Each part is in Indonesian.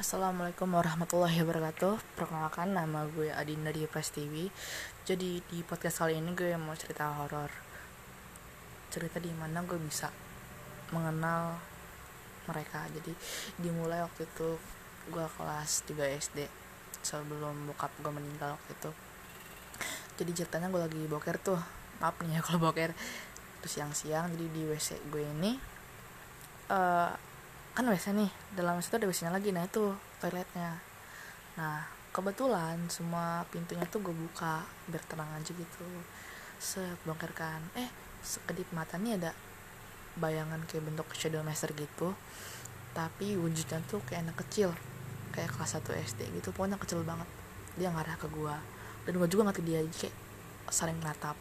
Assalamualaikum warahmatullahi wabarakatuh. Perkenalkan nama gue Adinda di Press TV Jadi di podcast kali ini gue mau cerita horor. Cerita di mana gue bisa mengenal mereka. Jadi dimulai waktu itu gue kelas 3 SD Sebelum bokap gue meninggal waktu itu. Jadi ceritanya gue lagi boker tuh. Maaf nih ya kalau boker. Terus siang-siang jadi di WC gue ini uh, kan WC nih dalam WC itu ada WC nya lagi nah itu toiletnya. Nah kebetulan semua pintunya tuh gue buka biar tenang aja gitu. Set eh sekedip mata nih ada bayangan kayak bentuk shadow master gitu tapi wujudnya tuh kayak anak kecil kayak kelas 1 SD gitu pokoknya kecil banget. Dia ngarah ke gue dan gue juga ngerti dia kayak saling natap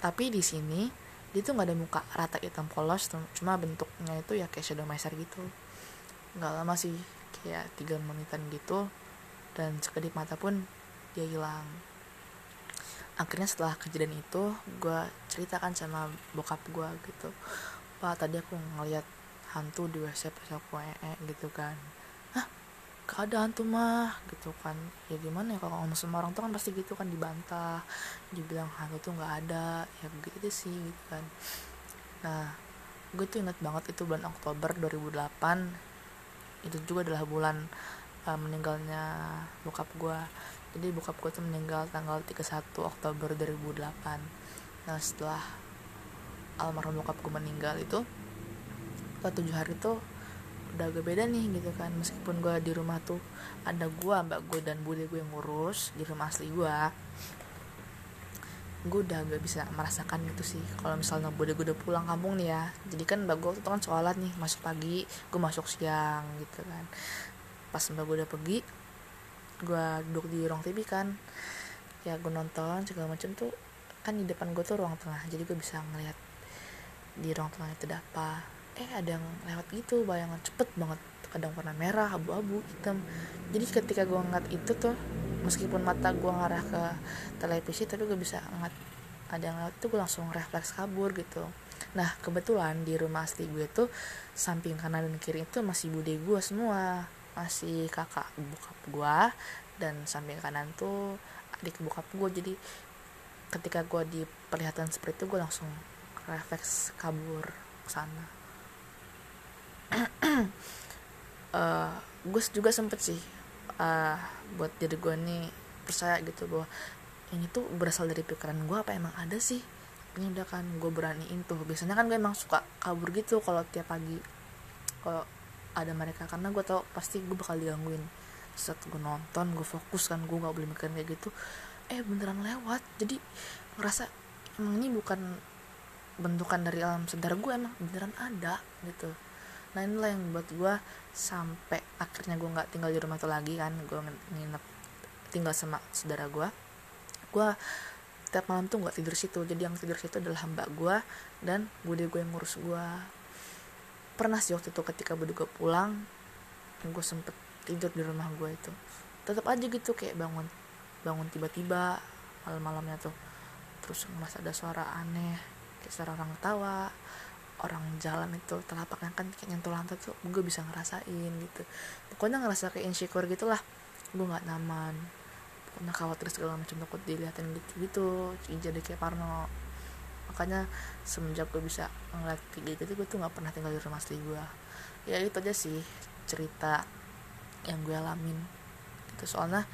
tapi di sini dia tuh nggak ada muka rata hitam polos cuma bentuknya itu ya kayak shadow master gitu nggak lama sih kayak tiga menitan gitu dan sekedip mata pun dia hilang. Akhirnya setelah kejadian itu gue ceritakan sama bokap gue gitu pak tadi aku ngeliat hantu di WC pas aku ee gitu kan. Hah? Gak ada hantu mah gitu kan. Ya gimana ya kalau ngomong sama orang tuh kan pasti gitu kan dibantah dibilang hantu tuh nggak ada. Ya begitu sih gitu kan. Nah gue tuh inget banget itu bulan Oktober 2008 itu juga adalah bulan uh, meninggalnya bokap gue jadi bokap gue tuh meninggal tanggal 31 Oktober 2008 nah setelah almarhum bokap gue meninggal itu setelah tujuh hari tuh udah agak beda nih gitu kan. Meskipun gue di rumah tuh ada gue mbak gue dan bude gue yang ngurus di rumah asli gue gue udah gak bisa merasakan gitu sih. Kalau misalnya bude gue udah pulang kampung nih ya. Jadi kan mbak gue tuh kan sholat nih masuk pagi gue masuk siang gitu kan. Pas mbak gue udah pergi gue duduk di ruang TV kan. Ya gue nonton segala macam tuh kan di depan gue tuh ruang tengah. Jadi gue bisa ngeliat di ruang tengah itu ada apa eh ada yang lewat gitu bayangan cepet banget. Kadang warna merah abu-abu hitam. Jadi ketika gue ngeliat itu tuh meskipun mata gue ngarah ke televisi tapi gue bisa ngeliat ada yang lewat itu gue langsung refleks kabur gitu. Nah kebetulan di rumah asli gue tuh samping kanan dan kiri itu masih bude gue semua. Masih kakak bokap gue dan samping kanan tuh adik bokap gue jadi ketika gue diperlihatkan seperti itu gue langsung refleks kabur ke sana. Uh, gue juga sempet sih uh, buat diri gue nih percaya gitu bahwa ini tuh berasal dari pikiran gue apa emang ada sih ini udah kan gue beraniin tuh. Biasanya kan gue emang suka kabur gitu kalau tiap pagi kalau ada mereka. Karena gue tau pasti gue bakal digangguin. Saat gue nonton gue fokus kan gue nggak boleh mikirin kayak gitu. Eh beneran lewat. Jadi ngerasa emang ini bukan bentukan dari alam sadar gue emang beneran ada gitu nah inilah yang buat gue sampai akhirnya gue nggak tinggal di rumah itu lagi kan. Gue nginep tinggal sama saudara gue gue tiap malam tuh nggak tidur situ. Jadi yang tidur situ adalah mbak gue dan bude gue yang ngurus gue pernah sih waktu itu ketika bude gue pulang gue sempet tidur di rumah gue itu. Tetap aja gitu kayak bangun bangun tiba-tiba malam-malamnya tuh. Terus ngerasa ada suara aneh kayak suara orang ketawa orang jalan itu telapaknya kan kayak nyentuh lantai tuh gue bisa ngerasain gitu. Pokoknya ngerasa kayak insecure gitulah. Gue nggak nyaman. Pokoknya khawatir segala macam takut dilihatin gitu gitu. Jadi kayak parno. Makanya semenjak gue bisa ngeliat kayak gitu gue tuh nggak pernah tinggal di rumah asli gue ya itu aja sih cerita yang gue alamin. Gitu soalnya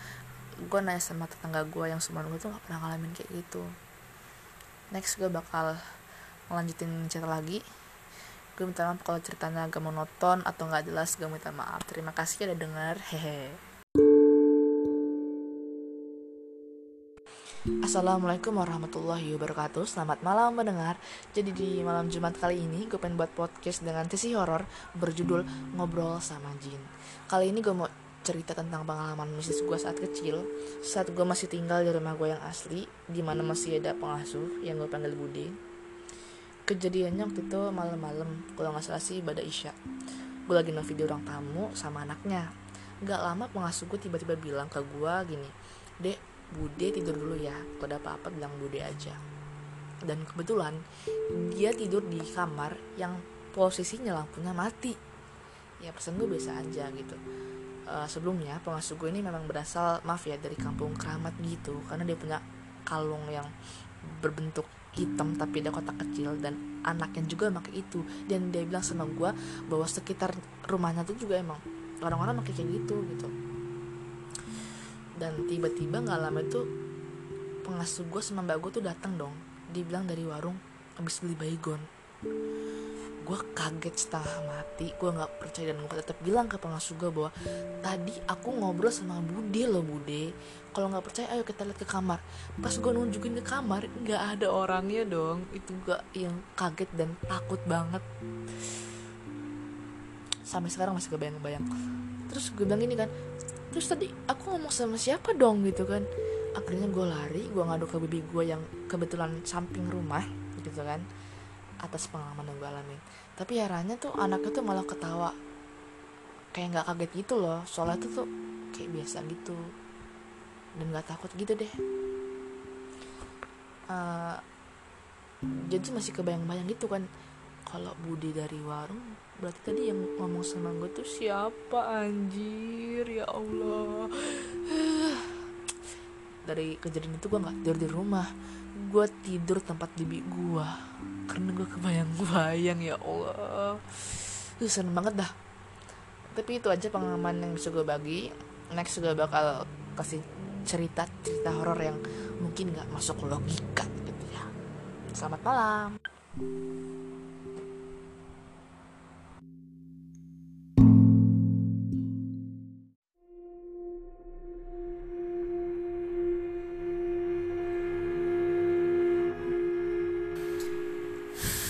gue nanya sama tetangga gue yang semua gue tuh nggak pernah ngalamin kayak gitu. Next gue bakal ngelanjutin cerita lagi. Gue minta maaf kalau ceritanya agak monoton atau nggak jelas gue minta maaf. Terima kasih udah denger. Hehe. Assalamualaikum warahmatullahi wabarakatuh. Selamat malam mendengar Jadi di malam Jumat kali ini Gue pengen buat podcast dengan sesi horor Berjudul Ngobrol sama Jin. Kali ini gue mau cerita tentang pengalaman mistis gue saat kecil. Saat gue masih tinggal di rumah gue yang asli Di mana masih ada pengasuh yang gue panggil Bude kejadiannya waktu itu malam-malam. Kalau nggak salah sih pada isya. Gue lagi nonton video orang tamu sama anaknya. Nggak lama pengasuh gue tiba-tiba bilang ke gue gini dek bude tidur dulu ya. Kalau ada apa-apa bilang bude aja. Dan kebetulan dia tidur di kamar yang posisinya lampunya mati. Ya pesan gue biasa aja gitu. Uh, sebelumnya pengasuh gue ini memang berasal maaf ya dari kampung keramat gitu. Karena dia punya kalung yang berbentuk hitam tapi ada kotak kecil dan anaknya juga pakai itu. Dan dia bilang sama gue bahwa sekitar rumahnya tuh juga emang orang-orang pakai kayak gitu gitu. Dan tiba-tiba nggak lama itu pengasuh gue sama mbak gue tuh datang dong. Dibilang dari warung habis beli baygon gue kaget setengah mati. Gue nggak percaya dan gue tetap bilang ke pengasuh gue bahwa tadi aku ngobrol sama Bude loh Bude. Kalau nggak percaya ayo kita lihat ke kamar. Pas gue nunjukin ke kamar nggak ada orangnya dong. Itu gue yang kaget dan takut banget. Sampai sekarang masih kebayang-bayang terus gue bilang gini kan terus tadi aku ngomong sama siapa dong? Gitu kan. Akhirnya gue lari gue ngadu ke bibi gue yang kebetulan samping rumah gitu kan atas pengalaman yang gue alami tapi herannya tuh anaknya tuh malah ketawa. Kayak nggak kaget gitu loh. Soalnya tuh tuh kayak biasa gitu. Dan nggak takut gitu deh. Uh, jadi masih kebayang-bayang gitu kan. Kalau Budi dari warung berarti tadi yang ngomong sama gue tuh siapa anjir? Ya Allah. Dari kejadian itu gue nggak tidur di rumah. Gue tidur tempat bibi gue gue kebayang-bayang ya Allah. Itu seneng banget dah. Tapi itu aja pengalaman yang bisa gue bagi. Next gue bakal kasih cerita cerita horor yang mungkin nggak masuk logika gitu ya. Selamat malam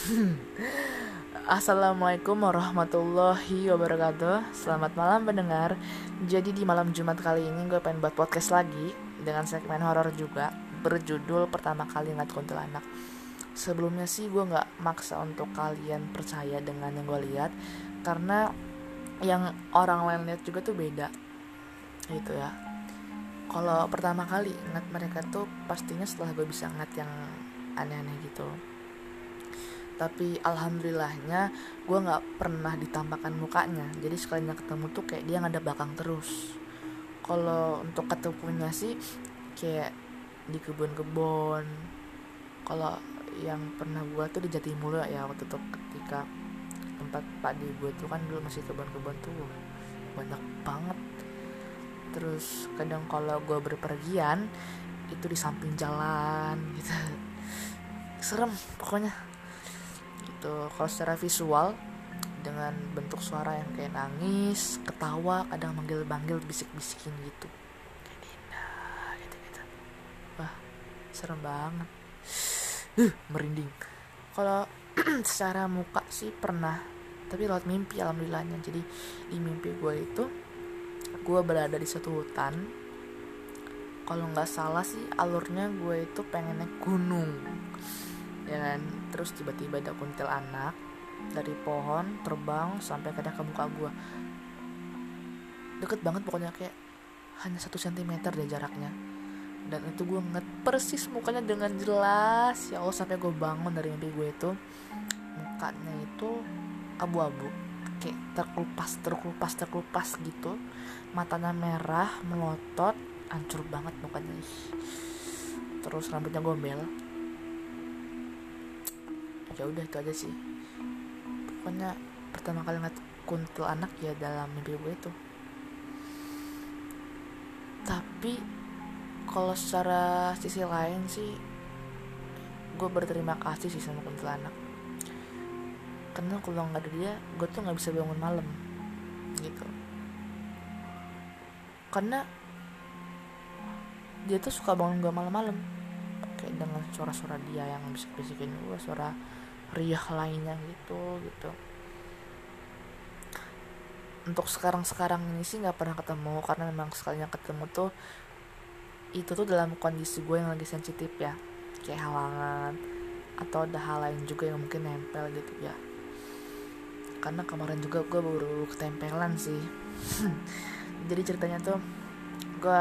Assalamualaikum warahmatullahi wabarakatuh. Selamat malam pendengar. Jadi di malam Jumat kali ini gue pengen buat podcast lagi Dengan segmen horor juga Berjudul pertama kali ngeliat kuntilanak. Sebelumnya sih gue gak maksa untuk kalian percaya dengan yang gue lihat Karena yang orang lain lihat juga tuh beda Gitu ya. Kalau pertama kali ngeliat mereka tuh pastinya setelah gue bisa ngeliat yang aneh-aneh gitu tapi alhamdulillahnya gue nggak pernah ditampakkan mukanya. Jadi sekalinya ketemu tuh kayak dia ada belakang terus. Kalau untuk ketemunya sih kayak di kebun-kebun kalau yang pernah gue tuh di Jatimulu ya waktu itu ketika tempat padi gue tuh kan dulu masih kebun-kebun tuh banyak banget. Terus kadang kalau gue berpergian itu di samping jalan gitu. Serem pokoknya gitu. Kalau secara visual dengan bentuk suara yang kayak nangis ketawa kadang manggil-manggil bisik-bisikin gitu. Kayak Dinda gitu-gitu. Wah serem banget. Uh, merinding. Kalau secara muka sih pernah tapi lewat mimpi alhamdulillahnya. Jadi di mimpi gue itu gue berada di suatu hutan. Kalau nggak salah sih alurnya gue itu pengen naik gunung ya kan? Terus tiba-tiba ada kuntilanak dari pohon terbang sampai kadang ke muka gue deket banget pokoknya kayak hanya satu sentimeter deh jaraknya. Dan itu gue ngeliat persis mukanya dengan jelas. Ya Allah sampai gue bangun dari mimpi gue itu. Mukanya itu abu-abu. Kayak terkelupas terkelupas terkelupas gitu. Matanya merah melotot hancur banget mukanya. Terus rambutnya gombel ya udah itu aja sih. Pokoknya pertama kali ngeliat kuntil anak ya dalam mimpi gue itu. Tapi kalau secara sisi lain sih gue berterima kasih sih sama kuntilanak. Karena kalau nggak ada dia gue tuh nggak bisa bangun malam gitu. Karena dia tuh suka bangun gue malam-malam. Kayak dengan suara-suara dia yang bisa bisikin gue suara riah lainnya gitu gitu. Untuk sekarang-sekarang ini sih nggak pernah ketemu karena memang sekalinya ketemu tuh itu tuh dalam kondisi gue yang lagi sensitif ya. Kayak halangan atau ada hal lain juga yang mungkin nempel gitu ya. Karena kemarin juga gue baru ketempelan sih. Jadi ceritanya tuh gue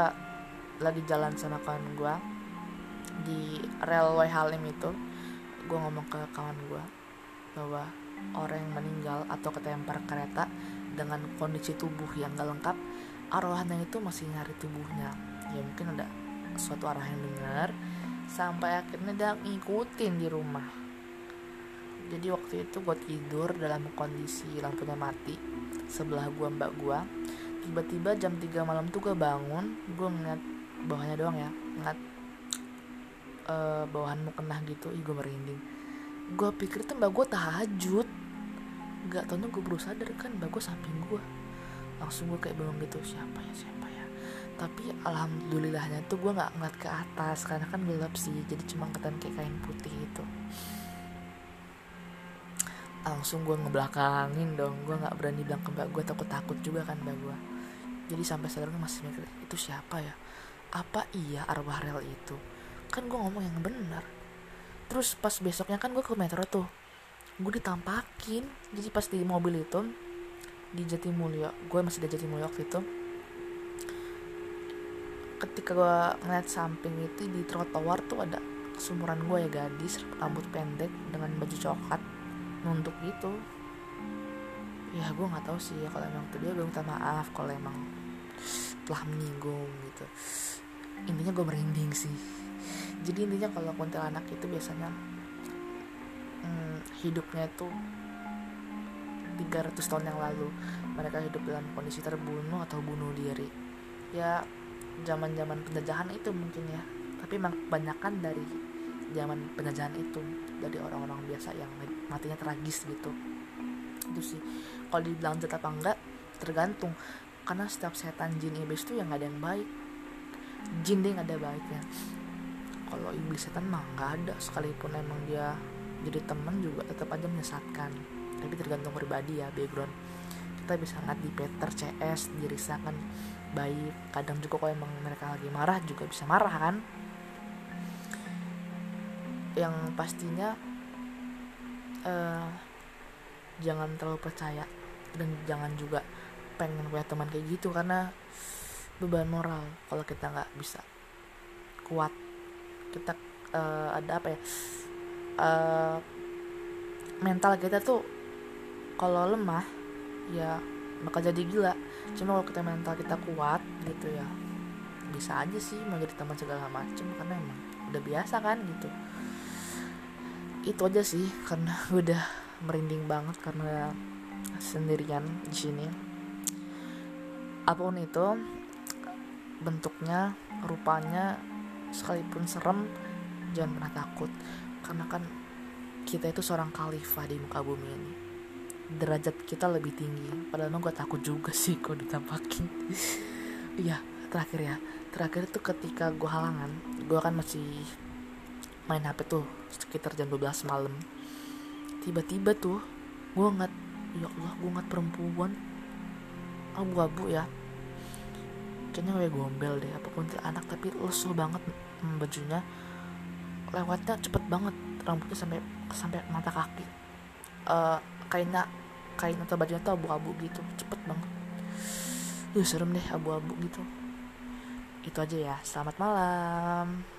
lagi jalan sama kawan gue di railway Halim itu gue ngomong ke kawan gue bahwa orang yang meninggal atau ketempar kereta dengan kondisi tubuh yang gak lengkap arwahnya itu masih nyari tubuhnya. Ya mungkin ada suatu arah yang dengar sampai akhirnya dia ngikutin di rumah. Jadi waktu itu gue tidur dalam kondisi lampunya mati sebelah gua mbak gua. Tiba-tiba jam 3 malam tuh gue bangun gue ngeliat bawahnya doang ya ngeliat uh, bawahanmu kena gitu. Ih gue merinding. Gue pikir tuh mbak gue tahajud. Gak tau gue berusaha sadar kan mbak gue samping gue langsung gue kayak bingung gitu siapa ya siapa ya. Tapi alhamdulillahnya tuh gue nggak ngeliat ke atas karena kan gelap sih. Jadi cuma kelihatan kayak kain putih itu langsung gue ngebelakangin dong. Gue nggak berani bilang ke mbak gue takut takut juga kan mbak gue jadi sampai sekarang masih mikir itu siapa ya? Apa iya arwah rel itu kan gue ngomong yang benar. Terus pas besoknya kan gue ke metro tuh gue ditampakin. Jadi pas di mobil itu di Jatimulyo gue masih di Jatimulyo waktu itu ketika gue ngeliat samping itu di trotoar tuh ada sumuran gue ya gadis rambut pendek dengan baju coklat nuntuk gitu. Ya gue nggak tahu sih ya kalau emang tuh dia. Gue minta maaf kalau emang telah menyinggung gitu. Intinya gue merinding sih jadi intinya kalau kuntilanak itu biasanya hmm, hidupnya itu 300 tahun yang lalu. Mereka hidup dalam kondisi terbunuh atau bunuh diri. Ya zaman zaman penjajahan itu mungkin ya. Tapi memang kebanyakan dari zaman penjajahan itu dari orang-orang biasa yang matinya tragis gitu. Itu sih. Kalau dibilang jahat apa enggak tergantung. Karena setiap setan jin iblis itu yang gak ada yang baik. Jin deh gak ada baiknya kalau iblis setan mah nggak ada. Sekalipun emang dia jadi teman juga tetap aja menyesatkan. Tapi tergantung pribadi ya background. Kita bisa ngeliat di Peter CS di Risa kan baik. Kadang juga kalau emang mereka lagi marah juga bisa marah kan. Yang pastinya uh, jangan terlalu percaya dan jangan juga pengen punya teman kayak gitu karena beban moral kalau kita nggak bisa kuat kita uh, ada apa ya uh, mental kita tuh kalau lemah ya bakal jadi gila. Cuma kalau kita mental kita kuat gitu ya bisa aja sih mau jadi teman segala macam karena emang udah biasa kan gitu. Itu aja sih karena udah merinding banget karena sendirian di sini. Apa pun itu bentuknya rupanya sekalipun serem jangan pernah takut. Karena kan kita itu seorang khalifah di muka bumi ini. Derajat kita lebih tinggi. Padahal gue takut juga sih kok ditampakin. Iya terakhir ya. Terakhir itu ketika gue halangan gue kan masih main hp tuh sekitar jam 12 malam. Tiba-tiba tuh gue ngeliat ya Allah gue ngeliat perempuan. Abu-abu ya kayaknya gue gombel deh apa pun tuh anak tapi lesu banget hmm, bajunya. Lewatnya cepet banget rambutnya sampai sampai mata kaki. Uh, kainnya kain atau bajunya tuh abu-abu gitu cepet banget. Duh serem deh abu-abu gitu. Itu aja ya selamat malam